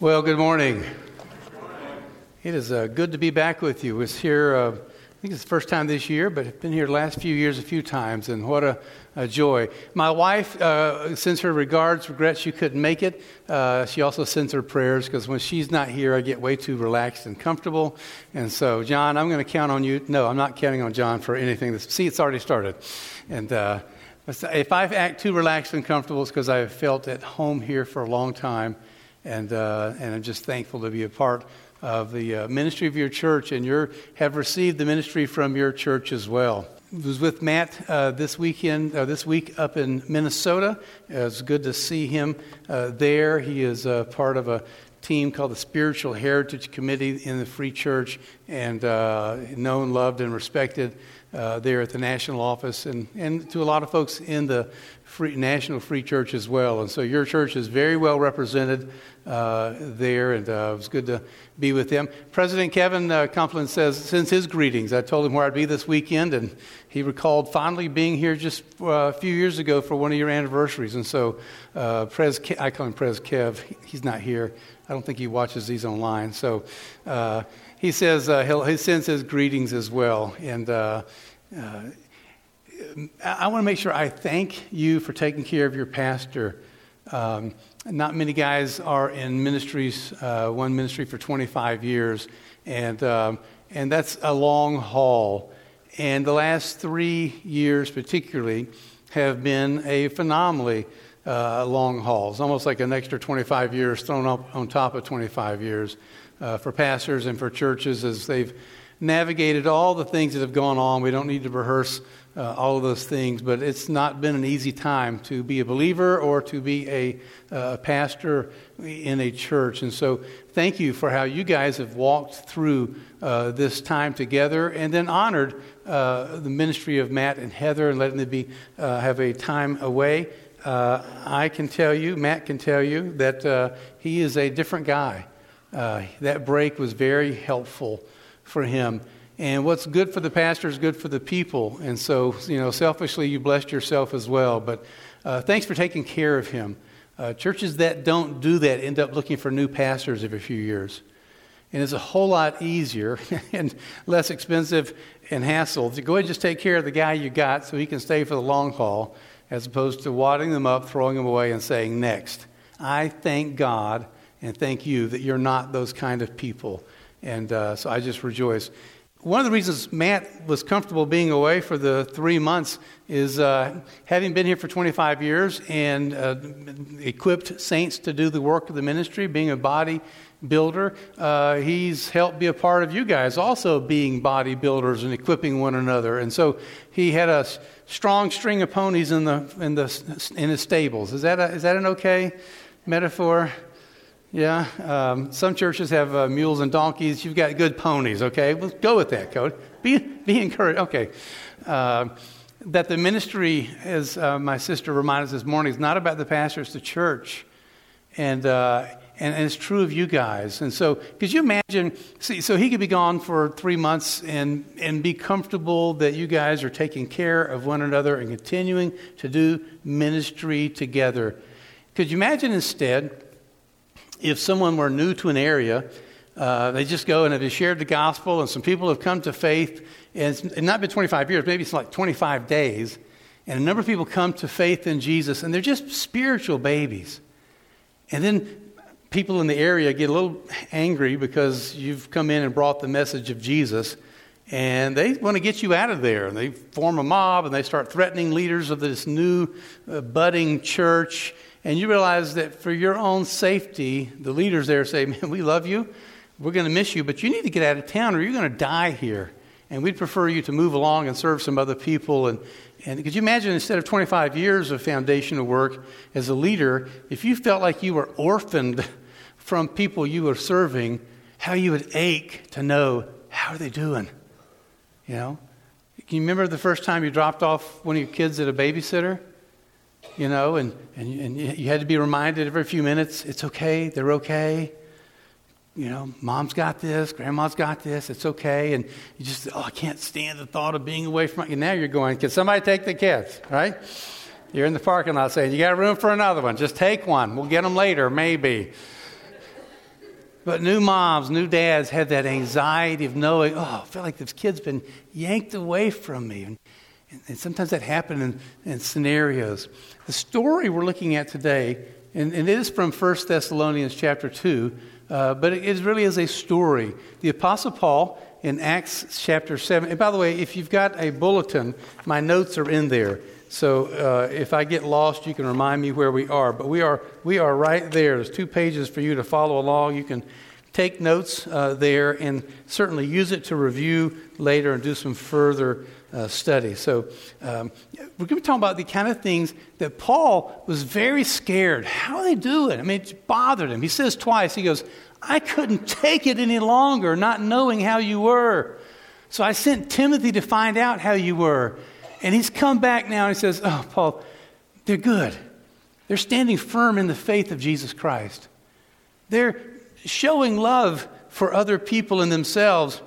Well, good morning. It is uh, good to be back with you. Was here, uh, I think it's the first time this year, but I've been here the last few years a few times, and what a, a joy. My wife uh, sends her regards, regrets she couldn't make it. Uh, she also sends her prayers because when she's not here, I get way too relaxed and comfortable. And so, John, I'm going to count on you. No, I'm not counting on John for anything. See, it's already started. And uh, if I act too relaxed and comfortable, it's because I've felt at home here for a long time and, uh, and I'm just thankful to be a part of the uh, ministry of your church, and you have received the ministry from your church as well. I was with Matt uh, this weekend, uh, this week up in Minnesota. it's good to see him uh, there. He is part of a team called the Spiritual Heritage Committee in the Free Church, and uh, known, loved, and respected uh, there at the national office, and, and to a lot of folks in the free, National Free Church as well. And so your church is very well represented uh, there, and uh, it was good to be with them. President Kevin uh, Kompelien says, sends his greetings. I told him where I'd be this weekend, and he recalled fondly being here just uh, a few years ago for one of your anniversaries. And so, uh, Prez, Ke- I call him Prez Kev. He's not here. I don't think he watches these online. So, uh, he says he sends his greetings as well. And I want to make sure I thank you for taking care of your pastor. Um, not many guys are in ministries, uh, one ministry for 25 years, and, um, and that's a long haul. And the last three years, particularly, have been a phenomenally uh, long haul. It's almost like an extra 25 years thrown up on top of 25 years uh, for pastors and for churches as they've navigated all the things that have gone on. We don't need to rehearse uh, all of those things, but it's not been an easy time to be a believer or to be a uh, pastor in a church. And so, thank you for how you guys have walked through uh, this time together and then honored uh, the ministry of Matt and Heather and letting them be, uh, have a time away. Uh, I can tell you, Matt can tell you, that he is a different guy. that break was very helpful for him. And what's good for the pastor is good for the people. And so, you know, selfishly, you blessed yourself as well. But uh, thanks for taking care of him. Uh, churches that don't do that end up looking for new pastors every few years. And it's a whole lot easier and less expensive and hassle to go ahead and just take care of the guy you got so he can stay for the long haul, as opposed to wadding them up, throwing them away, and saying, Next. I thank God and thank you that you're not those kind of people. And uh, so I just rejoice one of the reasons Matt was comfortable being away for the three months is uh, having been here for 25 years and uh, equipped saints to do the work of the ministry, being a body builder. Uh, he's helped be a part of you guys also being body builders and equipping one another. And so he had a strong string of ponies in, the, in, the, in his stables. Is that, a, is that an okay metaphor? Yeah, um, some churches have uh, mules and donkeys. You've got good ponies, okay? Let's go with that, Cody. Be, be encouraged. Okay. Uh, that the ministry, as uh, my sister reminded us this morning, is not about the pastor, it's the church. And, uh, and, and, it's true of you guys. And so, could you imagine? See, so he could be gone for three months and, and be comfortable that you guys are taking care of one another and continuing to do ministry together. Could you imagine instead? If someone were new to an area, uh, they just go and have shared the gospel, and some people have come to faith, and it's not been 25 years, maybe it's like 25 days, and a number of people come to faith in Jesus, and they're just spiritual babies. And then people in the area get a little angry because you've come in and brought the message of Jesus, and they want to get you out of there. And they form a mob, and they start threatening leaders of this new uh, budding church and you realize that for your own safety, the leaders there say, Man, we love you. We're going to miss you, but you need to get out of town or you're going to die here. And we'd prefer you to move along and serve some other people. And, and could you imagine, instead of 25 years of foundational work as a leader, if you felt like you were orphaned from people you were serving, how you would ache to know, how are they doing? You know? Can you remember the first time you dropped off one of your kids at a babysitter? You know, and, and, and you had to be reminded every few minutes it's okay, they're okay. You know, mom's got this, grandma's got this, it's okay. And you just, oh, I can't stand the thought of being away from it. And now you're going, can somebody take the kids, right? You're in the parking lot saying, you got room for another one, just take one. We'll get them later, maybe. But new moms, new dads had that anxiety of knowing, oh, I feel like this kid's been yanked away from me. And, and sometimes that happens in, in, scenarios. The story we're looking at today, and, and it is from 1 Thessalonians chapter 2, uh, but it really is a story. The Apostle Paul in Acts chapter 7, and by the way, if you've got a bulletin, my notes are in there. So uh, if I get lost, you can remind me where we are. But we are, we are right there. There's two pages for you to follow along. You can take notes uh, there and certainly use it to review later and do some further uh, study. So um, we're going to be talking about the kind of things that Paul was very scared. How they do it? I mean, it bothered him. He says twice, he goes, I couldn't take it any longer, not knowing how you were. So I sent Timothy to find out how you were. And he's come back now and he says, Oh, Paul, they're good. They're standing firm in the faith of Jesus Christ. They're showing love for other people and themselves.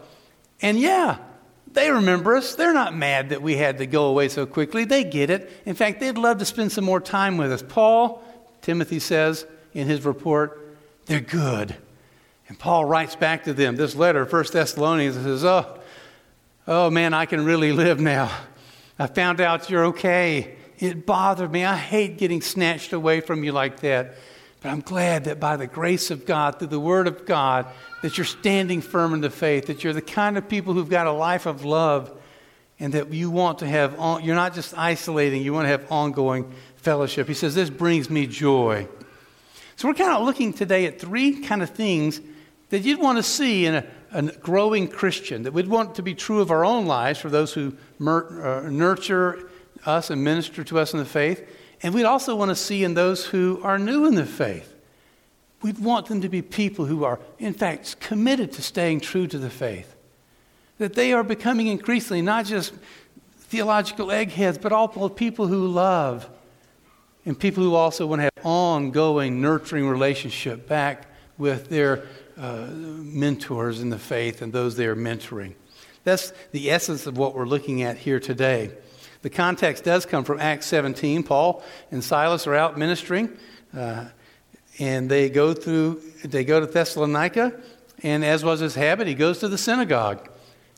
And yeah, they remember us. They're not mad that we had to go away so quickly. They get it. In fact, they'd love to spend some more time with us. Paul, Timothy says in his report, they're good. And Paul writes back to them this letter, 1 Thessalonians, and says, Oh, oh man, I can really live now. I found out you're okay. It bothered me. I hate getting snatched away from you like that. But I'm glad that by the grace of God, through the Word of God, that you're standing firm in the faith, that you're the kind of people who've got a life of love, and that you want to have, on, you're not just isolating, you want to have ongoing fellowship. He says, This brings me joy. So we're kind of looking today at three kind of things that you'd want to see in a, a growing Christian, that we'd want to be true of our own lives for those who uh, nurture us and minister to us in the faith. And we'd also want to see in those who are new in the faith. We'd want them to be people who are, in fact, committed to staying true to the faith. That they are becoming increasingly not just theological eggheads, but also people who love and people who also want to have ongoing, nurturing relationship back with their uh, mentors in the faith and those they are mentoring. That's the essence of what we're looking at here today. The context does come from Acts 17. Paul and Silas are out ministering, uh, and they go through. They go to Thessalonica, and as was his habit, he goes to the synagogue.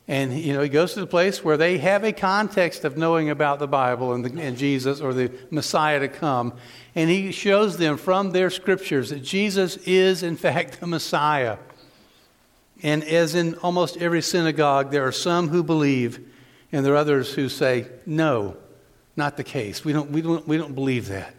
And you know, he goes to the place where they have a context of knowing about the Bible and, the, and, Jesus or the Messiah to come. And he shows them from their scriptures that Jesus is, in fact, the Messiah. And as in almost every synagogue, there are some who believe, and there are others who say, no, not the case. We don't, we don't, we don't believe that.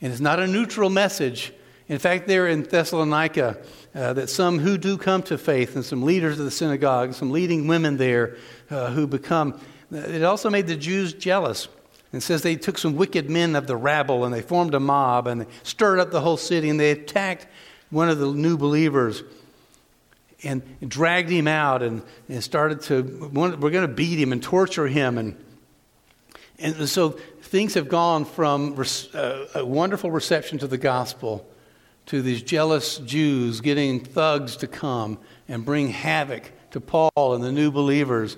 And it's not a neutral message. In fact, there in Thessalonica, uh, that some who do come to faith and some leaders of the synagogue, some leading women there uh, who become, it also made the Jews jealous. And says they took some wicked men of the rabble and they formed a mob and they stirred up the whole city and they attacked one of the new believers and dragged him out and, and started to, we're going to beat him and torture him. And, and so things have gone from uh, a wonderful reception to the gospel to these jealous Jews getting thugs to come and bring havoc to Paul and the new believers.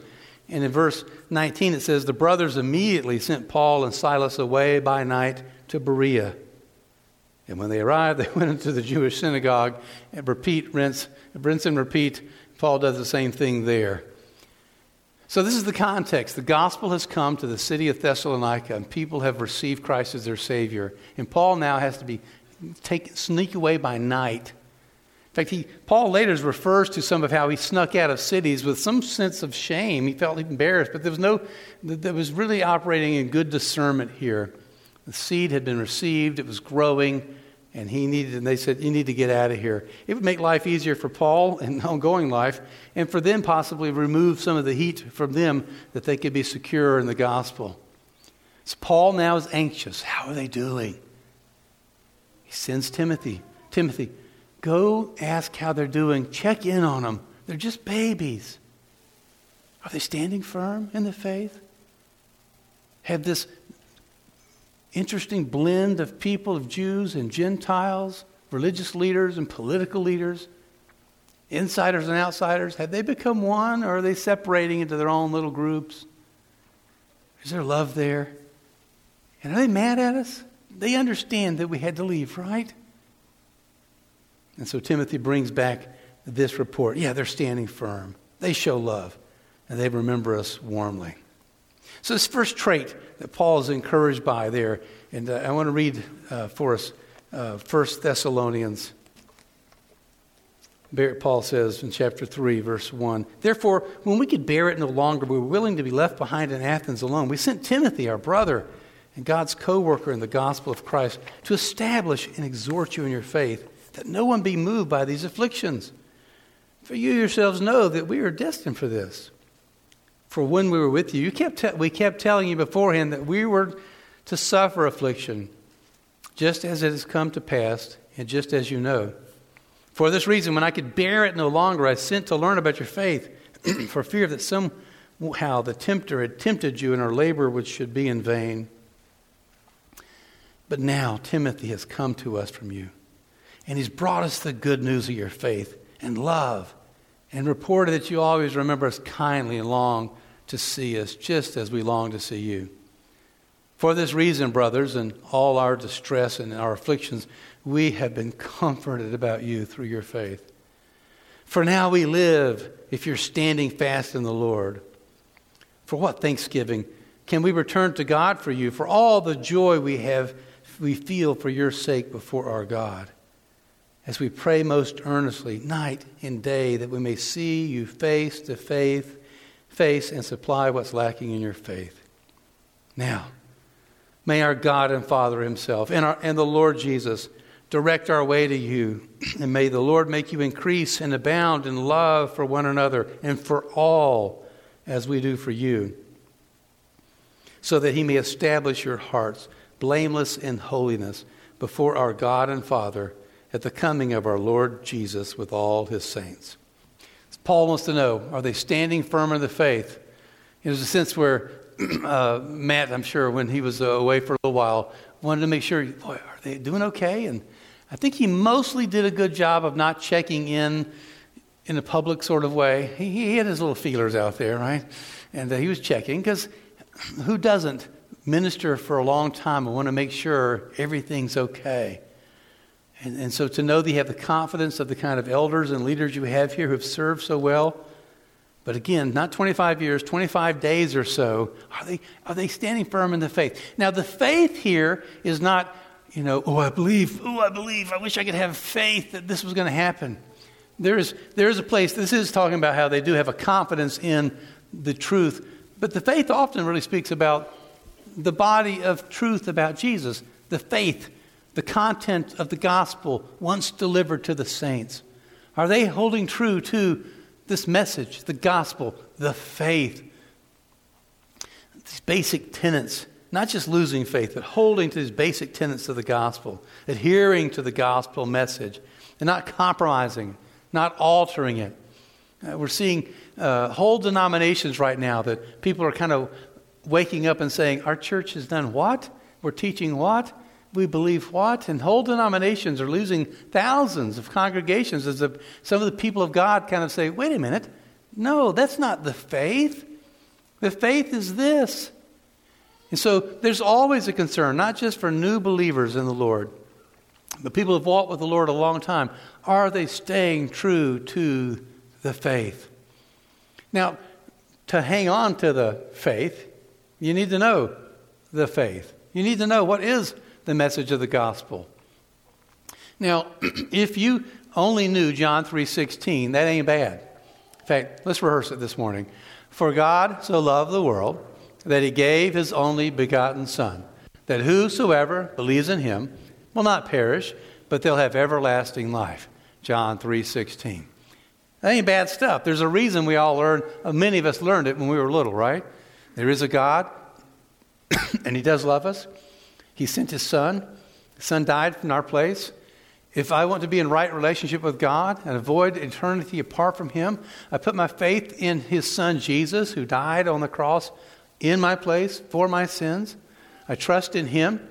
And in verse 19 it says, The brothers immediately sent Paul and Silas away by night to Berea. And when they arrived, they went into the Jewish synagogue and repeat, rinse, rinse and repeat. Paul does the same thing there. So, this is the context. The gospel has come to the city of Thessalonica, and people have received Christ as their Savior. And Paul now has to be take, sneak away by night. In fact, he, Paul later refers to some of how he snuck out of cities with some sense of shame. He felt embarrassed, but there was no, there was really operating in good discernment here. The seed had been received, it was growing, and he needed, and they said, You need to get out of here. It would make life easier for Paul and ongoing life, and for them possibly remove some of the heat from them that they could be secure in the gospel. So Paul now is anxious. How are they doing? He sends Timothy. Timothy, go ask how they're doing. Check in on them. They're just babies. Are they standing firm in the faith? Have this interesting blend of people, of Jews and Gentiles, religious leaders and political leaders, insiders and outsiders? Have they become one or are they separating into their own little groups? Is there love there? And are they mad at us? They understand that we had to leave, right? And so Timothy brings back this report. Yeah, they're standing firm. They show love, and they remember us warmly. So, this first trait that Paul is encouraged by there, and uh, I want to read uh, for us uh, 1 Thessalonians. Paul says in chapter 3, verse 1 Therefore, when we could bear it no longer, we were willing to be left behind in Athens alone. We sent Timothy, our brother and God's co worker in the gospel of Christ, to establish and exhort you in your faith, that no one be moved by these afflictions. For you yourselves know that we are destined for this. For when we were with you, you kept te- we kept telling you beforehand that we were to suffer affliction, just as it has come to pass, and just as you know. For this reason, when I could bear it no longer, I sent to learn about your faith, for fear that somehow the tempter had tempted you and our labor which should be in vain. But now Timothy has come to us from you, and he's brought us the good news of your faith and love, and reported that you always remember us kindly and long to see us, just as we long to see you. For this reason, brothers, in all our distress and our afflictions, we have been comforted about you through your faith. For now we live if you're standing fast in the Lord. For what thanksgiving can we return to God for you, for all the joy we have we feel for your sake before our God. As we pray most earnestly, night and day, that we may see you face to face, face and supply what's lacking in your faith. Now, may our God and Father Himself and, our, and the Lord Jesus direct our way to you, and may the Lord make you increase and abound in love for one another and for all as we do for you, so that He may establish your hearts blameless in holiness before our God and Father at the coming of our Lord Jesus with all his saints. Paul wants to know are they standing firm in the faith? There's a sense where uh, Matt, I'm sure, when he was uh, away for a little while, wanted to make sure, boy, are they doing okay? And I think he mostly did a good job of not checking in in a public sort of way. He, he had his little feelers out there, right? And uh, he was checking because who doesn't minister for a long time and want to make sure everything's okay. And, and so to know that you have the confidence of the kind of elders and leaders you have here who have served so well. But again, not 25 years, 25 days or so. Are they, are they standing firm in the faith? Now, the faith here is not, you know, oh, I believe, oh, I believe, I wish I could have faith that this was going to happen. There is, there is a place, this is talking about how they do have a confidence in the truth, but the faith often really speaks about the body of truth about Jesus, the faith, the content of the gospel once delivered to the saints? Are they holding true to this message, the gospel, the faith? These basic tenets, not just losing faith, but holding to these basic tenets of the gospel, adhering to the gospel message, and not compromising, not altering it. Uh, we're seeing uh, whole denominations right now that people are kind of waking up and saying, Our church has done what? We're teaching what? We believe what? And whole denominations are losing thousands of congregations as the, some of the people of God kind of say, Wait a minute. No, that's not the faith. The faith is this. And so there's always a concern, not just for new believers in the Lord, but people who've walked with the Lord a long time. Are they staying true to the faith? Now, to hang on to the faith, you need to know the faith. You need to know what is the message of the gospel. Now, if you only knew John 3:16, that ain't bad. In fact, let's rehearse it this morning. For God so loved the world that he gave his only begotten son, that whosoever believes in him will not perish, but they'll have everlasting life. John 3:16. That ain't bad stuff. There's a reason we all learned, uh, many of us learned it when we were little, right? There is a God, and He does love us. He sent His Son. The Son died in our place. If I want to be in right relationship with God and avoid eternity apart from Him, I put my faith in His Son Jesus, who died on the cross in my place for my sins. I trust in Him.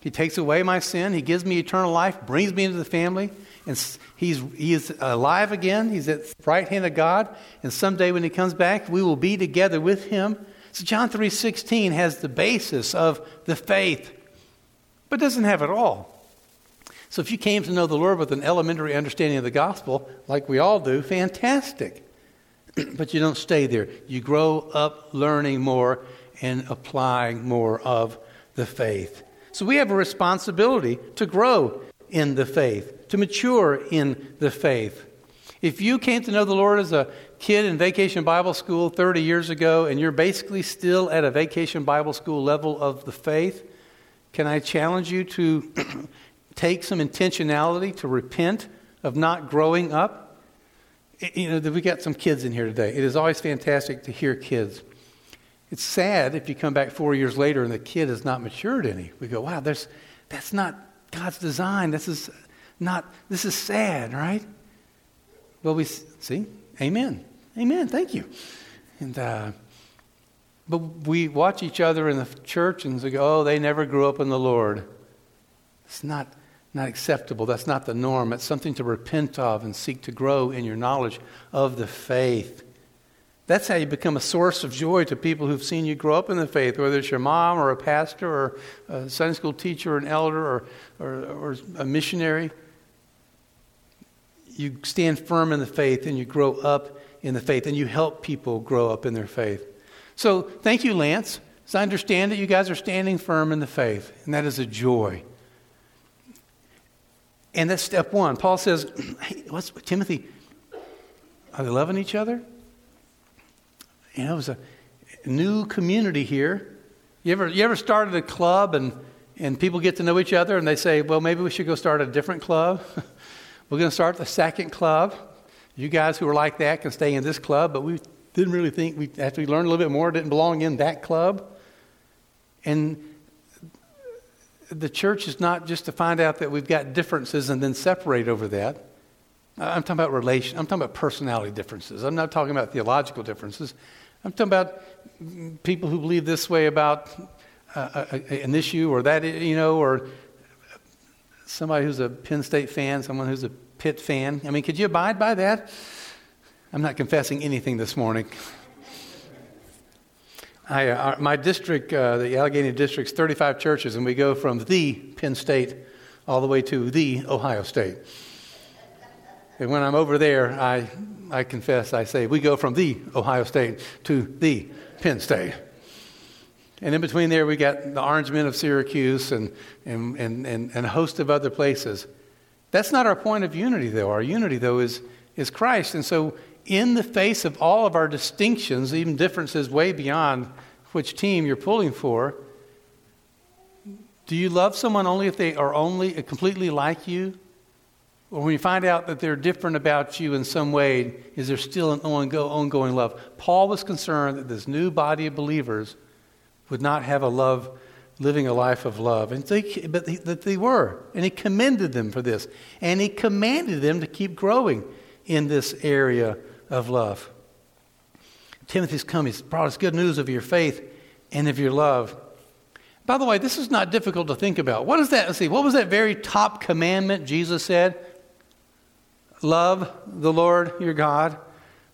He takes away my sin. He gives me eternal life, brings me into the family. And he's, he is alive again. He's at the right hand of God. And someday when he comes back, we will be together with him so John 3:16 has the basis of the faith, but doesn't have it all. So if you came to know the Lord with an elementary understanding of the gospel, like we all do, fantastic. but you don't stay there. You grow up learning more and applying more of the faith. So we have a responsibility to grow in the faith, to mature in the faith. If you came to know the Lord as a kid in vacation Bible school 30 years ago and you're basically still at a vacation Bible school level of the faith, can I challenge you to take some intentionality to repent of not growing up? You know, we got some kids in here today. It is always fantastic to hear kids. It's sad if you come back four years later and the kid has not matured any. We go, wow, there's, that's not God's design. This is not, this is sad, right? Well, we see, amen. Amen. Thank you. And, uh, but we watch each other in the church and we go, oh, they never grew up in the Lord. It's not, not acceptable. That's not the norm. It's something to repent of and seek to grow in your knowledge of the faith. That's how you become a source of joy to people who've seen you grow up in the faith, whether it's your mom or a pastor or a Sunday school teacher or an elder or, or, or a missionary. You stand firm in the faith and you grow up in the faith and you help people grow up in their faith. So thank you, Lanse. As I understand it, you guys are standing firm in the faith, and that is a joy. And that's step one. Paul says, hey, what's Timothy? Are they loving each other? You know, it was a new community here. You ever, you ever started a club and, and people get to know each other and they say, well, maybe we should go start a different club? We're going to start the second club. You guys who are like that can stay in this club, but we didn't really think, we, after we learned a little bit more, didn't belong in that club. And the church is not just to find out that we've got differences and then separate over that. I'm talking about relation. I'm talking about personality differences. I'm not talking about theological differences. I'm talking about people who believe this way about uh, a, an issue or that, you know, or somebody who's a Penn State fan, someone who's a Pitt fan. I mean, could you abide by that? I'm not confessing anything this morning. I, uh, my district, uh, the Allegheny District's 35 churches, and we go from the Penn State all the way to the Ohio State. And when I'm over there, I, I confess, I say, we go from the Ohio State to the Penn State. And in between there, we got the Orange Men of Syracuse and, and, and, and, and a host of other places. That's not our point of unity, though. Our unity, though, is, is Christ. And so, in the face of all of our distinctions, even differences way beyond which team you're pulling for, do you love someone only if they are only completely like you? Or when you find out that they're different about you in some way, is there still an ongoing love? Paul was concerned that this new body of believers would not have a love, living a life of love. And they, but they, that they were. And he commended them for this. And he commanded them to keep growing in this area of love. Timothy's come. He's brought us good news of your faith and of your love. By the way, this is not difficult to think about. What is that? Let's see. What was that very top commandment Jesus said? Love the Lord your God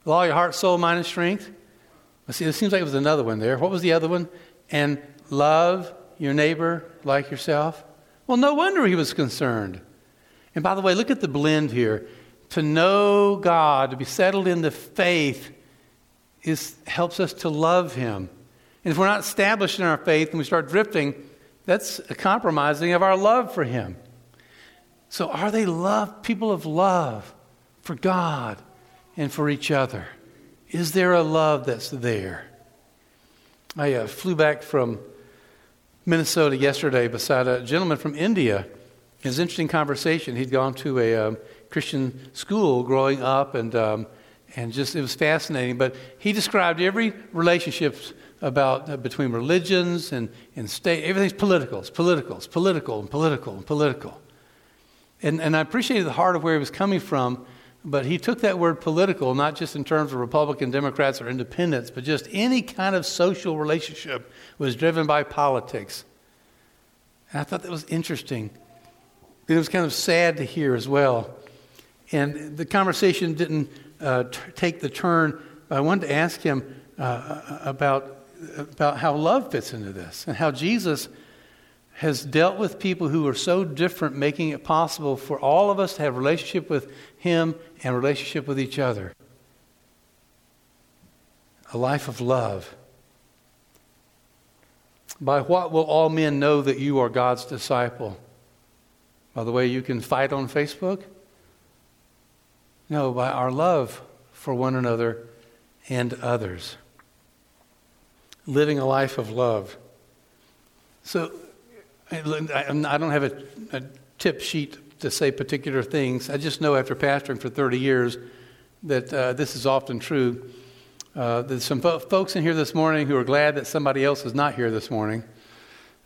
with all your heart, soul, mind, and strength. Let's see, it seems like it was another one there. What was the other one? And love your neighbor like yourself. Well, no wonder he was concerned. And by the way, look at the blend here. To know God, to be settled in the faith, is, helps us to love Him. And if we're not established in our faith and we start drifting, that's a compromising of our love for Him. So, are they love, people of love for God and for each other? Is there a love that's there? I uh, flew back from Minnesota yesterday beside a gentleman from India. It was an interesting conversation. He'd gone to a um, Christian school growing up, and um, and just it was fascinating. But he described every relationship about uh, between religions and, and state. Everything's political. It's political. It's political and political and political. And, and I appreciated the heart of where he was coming from, but he took that word political, not just in terms of Republican, Democrats, or independents, but just any kind of social relationship was driven by politics. And I thought that was interesting. It was kind of sad to hear as well. And the conversation didn't uh, t- take the turn. I wanted to ask him uh, about, about how love fits into this and how Jesus has dealt with people who are so different, making it possible for all of us to have relationship with Him and relationship with each other. A life of love. By what will all men know that you are God's disciple? By the way you can fight on Facebook? No, by our love for one another and others. Living a life of love. So, I don't have a, a, tip sheet to say particular things. I just know after pastoring for 30 years that uh, this is often true. Uh, there's some fo- folks in here this morning who are glad that somebody else is not here this morning.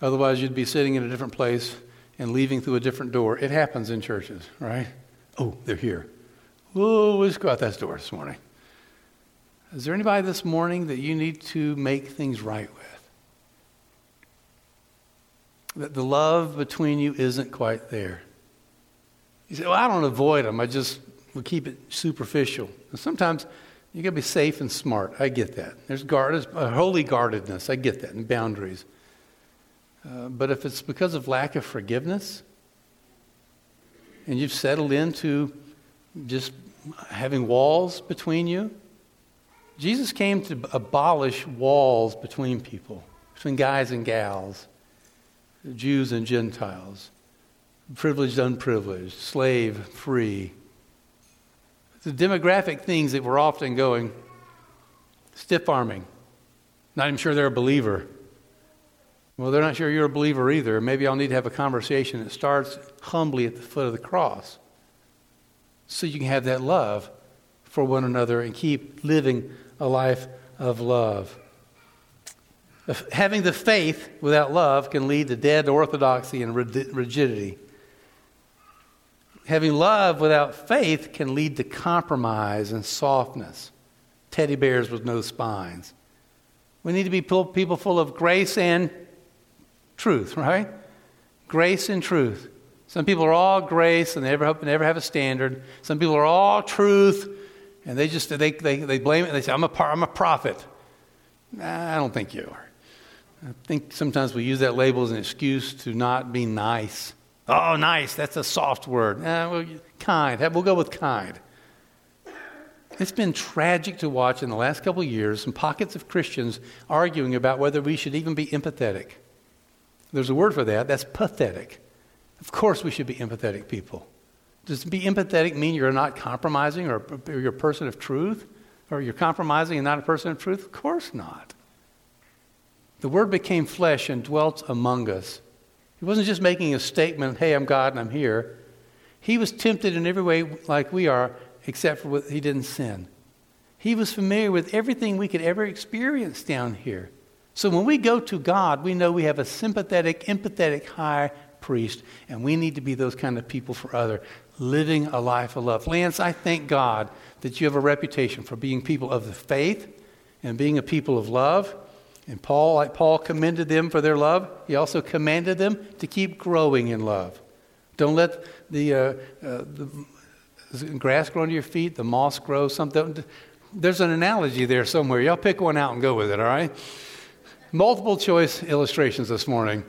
Otherwise, you'd be sitting in a different place and leaving through a different door. It happens in churches, right? Oh, they're here. Oh, let's go out that door this morning. Is there anybody this morning that you need to make things right with? That the love between you isn't quite there. You say, well, I don't avoid them. I just will keep it superficial. And sometimes you got to be safe and smart. I get that. There's guard, a holy guardedness. I get that, and boundaries. Uh, but if it's because of lack of forgiveness, and you've settled into just having walls between you, Jesus came to abolish walls between people, between guys and gals, Jews and Gentiles, privileged, unprivileged, slave, free. The demographic things that we're often going stiff arming, not even sure they're a believer. Well, they're not sure you're a believer either. Maybe I'll need to have a conversation that starts humbly at the foot of the cross so you can have that love for one another and keep living a life of love. Having the faith without love can lead to dead orthodoxy and rigidity. Having love without faith can lead to compromise and softness. Teddy bears with no spines. We need to be people full of grace and truth, right? Grace and truth. Some people are all grace and they never, never have a standard. Some people are all truth and they just they, they, they blame it. And they say, I'm a, I'm a prophet. Nah, I don't think you are. I think sometimes we use that label as an excuse to not be nice. Oh, nice, that's a soft word. Eh, well, kind, we'll go with kind. It's been tragic to watch in the last couple of years some pockets of Christians arguing about whether we should even be empathetic. There's a word for that, that's pathetic. Of course, we should be empathetic people. Does be empathetic mean you're not compromising or you're a person of truth? Or you're compromising and not a person of truth? Of course not. The Word became flesh and dwelt among us. He wasn't just making a statement, hey, I'm God and I'm here. He was tempted in every way like we are, except for what he didn't sin. He was familiar with everything we could ever experience down here. So when we go to God, we know we have a sympathetic, empathetic high priest, and we need to be those kind of people for other, living a life of love. Lanse, I thank God that you have a reputation for being people of the faith and being a people of love. And Paul, like Paul commended them for their love, he also commanded them to keep growing in love. Don't let the, uh, uh, the grass grow under your feet, the moss grow, something. There's an analogy there somewhere. Y'all pick one out and go with it, all right? Multiple choice illustrations this morning.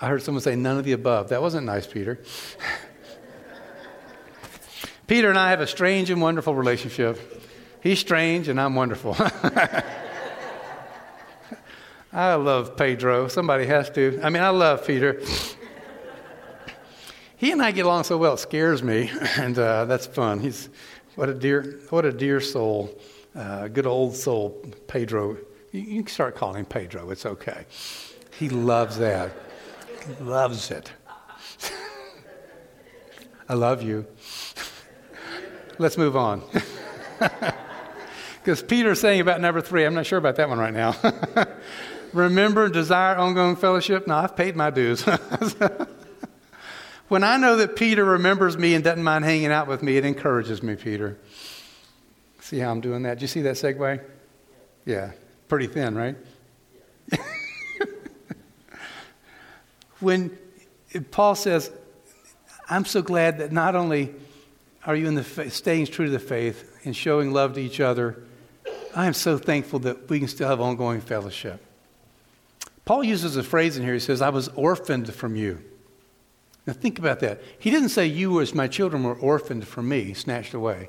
I heard someone say none of the above. That wasn't nice, Peter. Peter and I have a strange and wonderful relationship. He's strange and I'm wonderful. I love Pedro. Somebody has to. I mean, I love Peter. he and I get along so well, it scares me, and uh, that's fun. He's what a dear, what a dear soul, uh, good old soul, Pedro. You, you, can start calling him Pedro. It's okay. He loves that. Loves it. I love you. Let's move on. Because Peter's saying about number three, I'm not sure about that one right now remember, desire ongoing fellowship? No, I've paid my dues. when I know that Peter remembers me and doesn't mind hanging out with me, it encourages me, Peter. See how I'm doing that? Do you see that segue? Yeah, pretty thin, right? When Paul says, I'm so glad that not only are you in the staying true to the faith and showing love to each other, I am so thankful that we can still have ongoing fellowship. Paul uses a phrase in here. He says, I was orphaned from you. Now think about that. He didn't say, You as my children were orphaned from me, snatched away.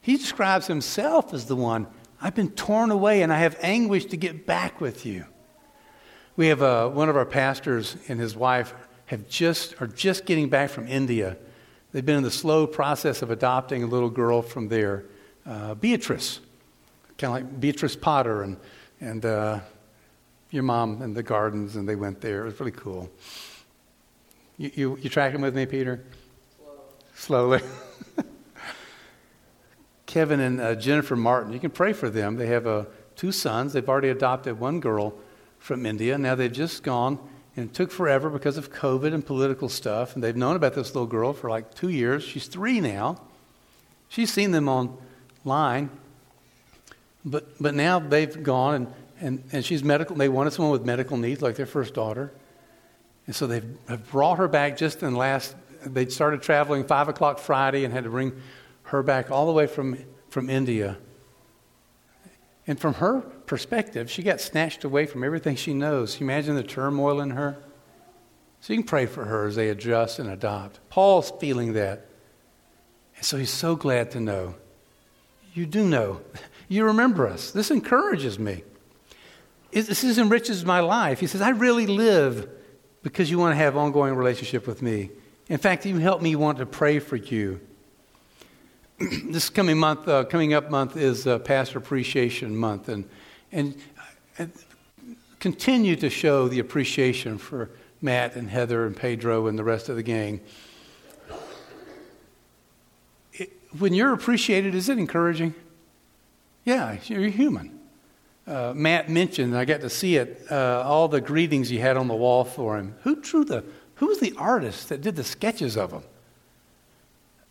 He describes himself as the one, I've been torn away and I have anguish to get back with you. We have uh, one of our pastors and his wife have just, are just getting back from India. They've been in the slow process of adopting a little girl from there, uh, Beatrice, kind of like Beatrice Potter and, and uh, your mom and the gardens, and they went there. It was really cool. You, you, you tracking with me, Peter? Slowly. Kevin and uh, Jennifer Martin, you can pray for them. They have uh, two sons. They've already adopted one girl from India. Now they've just gone, and it took forever because of COVID and political stuff. And they've known about this little girl for like two years. She's three now. She's seen them online. But, but now they've gone, and, and, and she's medical. They wanted someone with medical needs, like their first daughter. And so they've have brought her back just in last, they started traveling 5 o'clock Friday and had to bring her back all the way from, from India. And from her perspective, she got snatched away from everything she knows. You imagine the turmoil in her? So you can pray for her as they adjust and adopt. Paul's feeling that. And so he's so glad to know. You do know. You remember us. This encourages me. This enriches my life. He says, I really live because you want to have ongoing relationship with me. In fact, you help me want to pray for you. this coming month, uh, coming up month is uh, Pastor Appreciation Month, and and uh, continue to show the appreciation for Matt and Heather and Pedro and the rest of the gang. It, when you're appreciated, is it encouraging? Yeah, you're human. Uh, Matt mentioned, I got to see it, uh, all the greetings you had on the wall for him. Who drew the, who was the artist that did the sketches of them?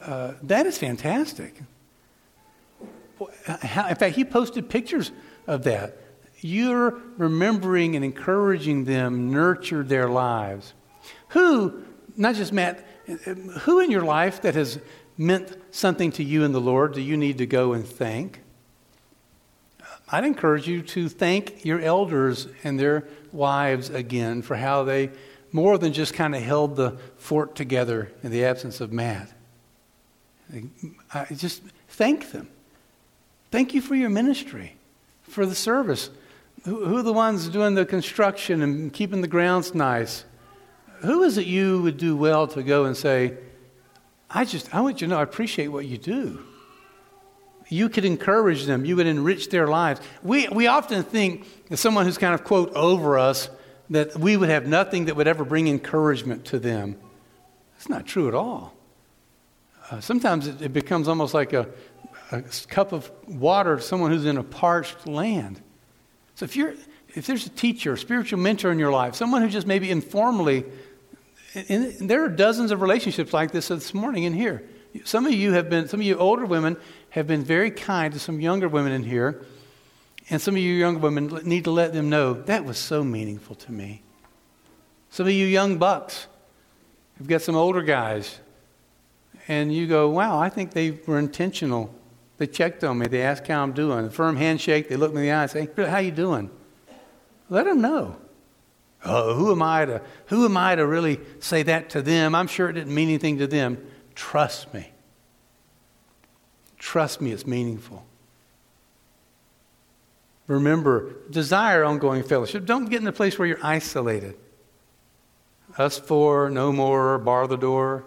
Uh, that is fantastic. In fact, he posted pictures of that. You're remembering and encouraging them, nurture their lives. Who, not just Matt, who in your life that has meant something to you in the Lord do you need to go and thank? I'd encourage you to thank your elders and their wives again for how they more than just kind of held the fort together in the absence of Matt. I just thank them. Thank you for your ministry, for the service. Who, are the ones doing the construction and keeping the grounds nice? Who is it you would do well to go and say, I just, I want you to know I appreciate what you do? You could encourage them, you would enrich their lives. We, we often think that someone who's kind of, quote, over us, that we would have nothing that would ever bring encouragement to them. That's not true at all. Uh, sometimes it, it, becomes almost like a, a cup of water to someone who's in a parched land. So if you're if there's a teacher, a spiritual mentor in your life, someone who just maybe informally, and, there are dozens of relationships like this this morning in here. Some of you have been, some of you older women have been very kind to some younger women in here, and some of you younger women need to let them know that was so meaningful to me. Some of you young bucks have got some older guys and you go, wow, I think they were intentional. They checked on me. They asked how I'm doing. A firm handshake. They look me in the eye and say, how you doing? Let them know. Oh, who am I to who am I to really say that to them? I'm sure it didn't mean anything to them. Trust me. Trust me, it's meaningful. Remember, desire ongoing fellowship. Don't get in a place where you're isolated. Us four, no more, bar the door.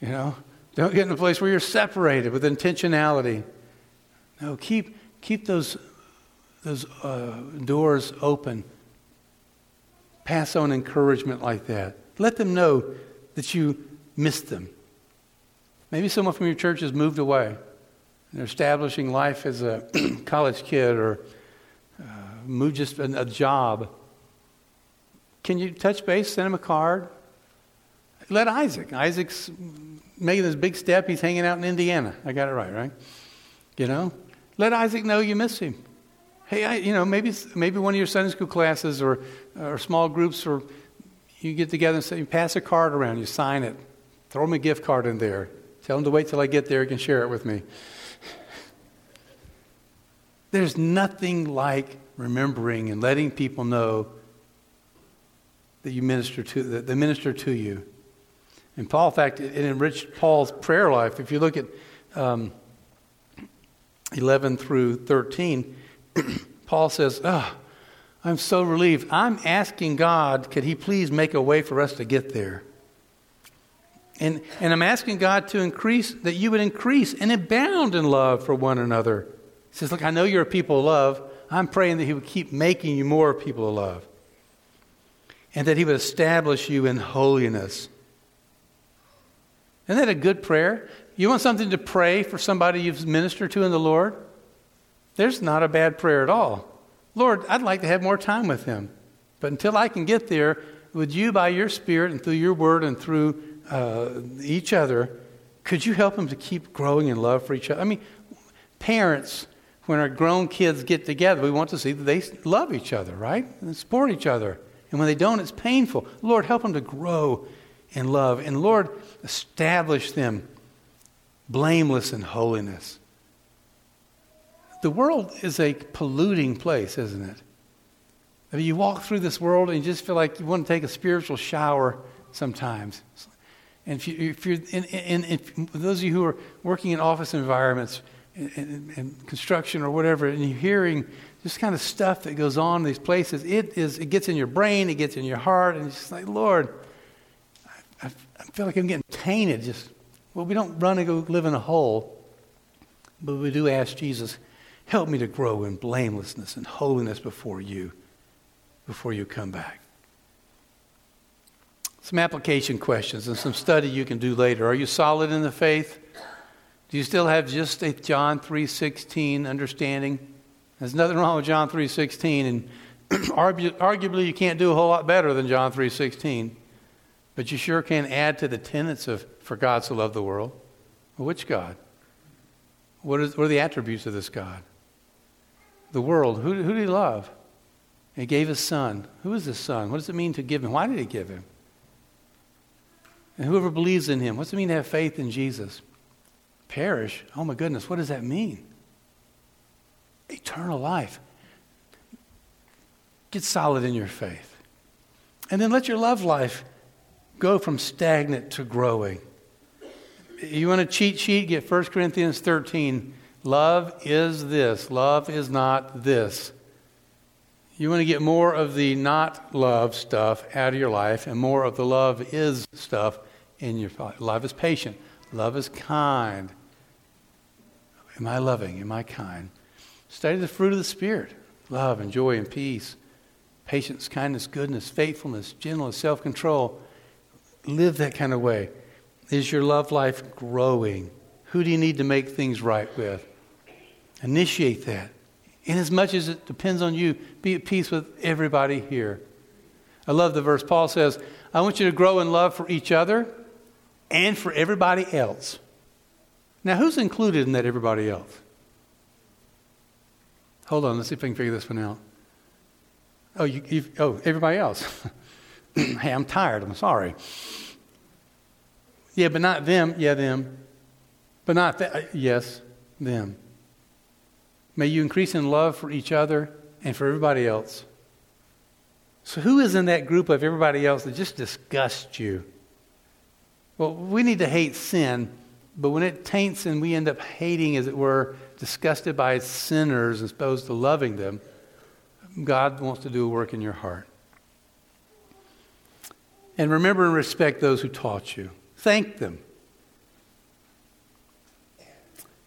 You know, don't get in a place where you're separated with intentionality. No, keep, keep those, those uh, doors open. Pass on encouragement like that. Let them know that you missed them. Maybe someone from your church has moved away. They're establishing life as a college kid or uh, moved just a, a job. Can you touch base, send them a card? Let Isaac. Isaac's making this big step. He's hanging out in Indiana. I got it right, right? You know, let Isaac know you miss him. Hey, I, you know, maybe maybe one of your Sunday school classes or or small groups, or you get together and say, you pass a card around, you sign it, throw him a gift card in there. Tell him to wait till I get there. He can share it with me. There's nothing like remembering and letting people know that you minister to, that they minister to you. And Paul, in fact, it enriched Paul's prayer life. If you look at um, 11 through 13, Paul says, oh, I'm so relieved. I'm asking God, could He please make a way for us to get there? And, and I'm asking God to increase, that you would increase and abound in love for one another. He says, Look, I know you're a people of love. I'm praying that He would keep making you more people of love. And that He would establish you in holiness. Isn't that a good prayer? You want something to pray for somebody you've ministered to in the Lord? There's not a bad prayer at all. Lord, I'd like to have more time with him. But until I can get there, would you, by your Spirit and through your word and through uh, each other, could you help him to keep growing in love for each other? I mean, parents, when our grown kids get together, we want to see that they love each other, right? And support each other. And when they don't, it's painful. Lord, help them to grow in love. And Lord, establish them blameless in holiness. The world is a polluting place, isn't it? I mean, you walk through this world and you just feel like you want to take a spiritual shower sometimes. And if, you, if you're in, those of you who are working in office environments and, construction or whatever, and you're hearing this kind of stuff that goes on in these places, it is it gets in your brain, it gets in your heart, and it's like, Lord, I, I feel like I'm getting tainted. Just well, we don't run and go live in a hole, but we do ask Jesus, Help me to grow in blamelessness and holiness before you, before you come back. Some application questions and some study you can do later. Are you solid in the faith? Do you still have just a John 3:16 understanding? There's nothing wrong with John 3:16 and arguably you can't do a whole lot better than John 3:16. But you sure can add to the tenets of for God to love the world. Which God? What, is, what are the attributes of this God? the world. Who, who did he love? He gave his son. Who is his son? What does it mean to give him? Why did he give him? And whoever believes in him, what's it mean to have faith in Jesus? Perish. Oh my goodness, what does that mean? Eternal life. Get solid in your faith. And then let your love life go from stagnant to growing. You want a cheat sheet? Get 1 Corinthians 13 Love is this, love is not this. You want to get more of the not love stuff out of your life and more of the love is stuff in your life. Love is patient, love is kind. Am I loving? Am I kind? Study the fruit of the Spirit love and joy and peace, patience, kindness, goodness, faithfulness, gentleness, self control. Live that kind of way. Is your love life growing? Who do you need to make things right with? Initiate that. In as much as it depends on you, be at peace with everybody here. I love the verse. Paul says, I want you to grow in love for each other and for everybody else. Now, who's included in that everybody else? Hold on, let's see if I can figure this one out. Oh, you, oh everybody else. hey, I'm tired. I'm sorry. Yeah, but not them. Yeah, them. But not that. Uh, yes, them. May you increase in love for each other and for everybody else. So, who is in that group of everybody else that just disgusts you? Well, we need to hate sin, but when it taints and we end up hating, as it were, disgusted by sinners as opposed to loving them, God wants to do a work in your heart. And remember and respect those who taught you. Thank them.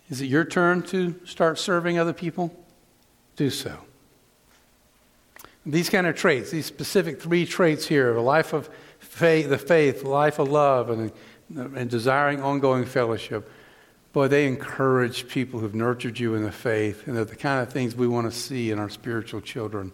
Is it your turn to start serving other people? Do so. These kind of traits, these specific three traits here a life of faith, the faith, life of love, and, and desiring ongoing fellowship boy, they encourage people who've nurtured you in the faith, and they're the kind of things we want to see in our spiritual children.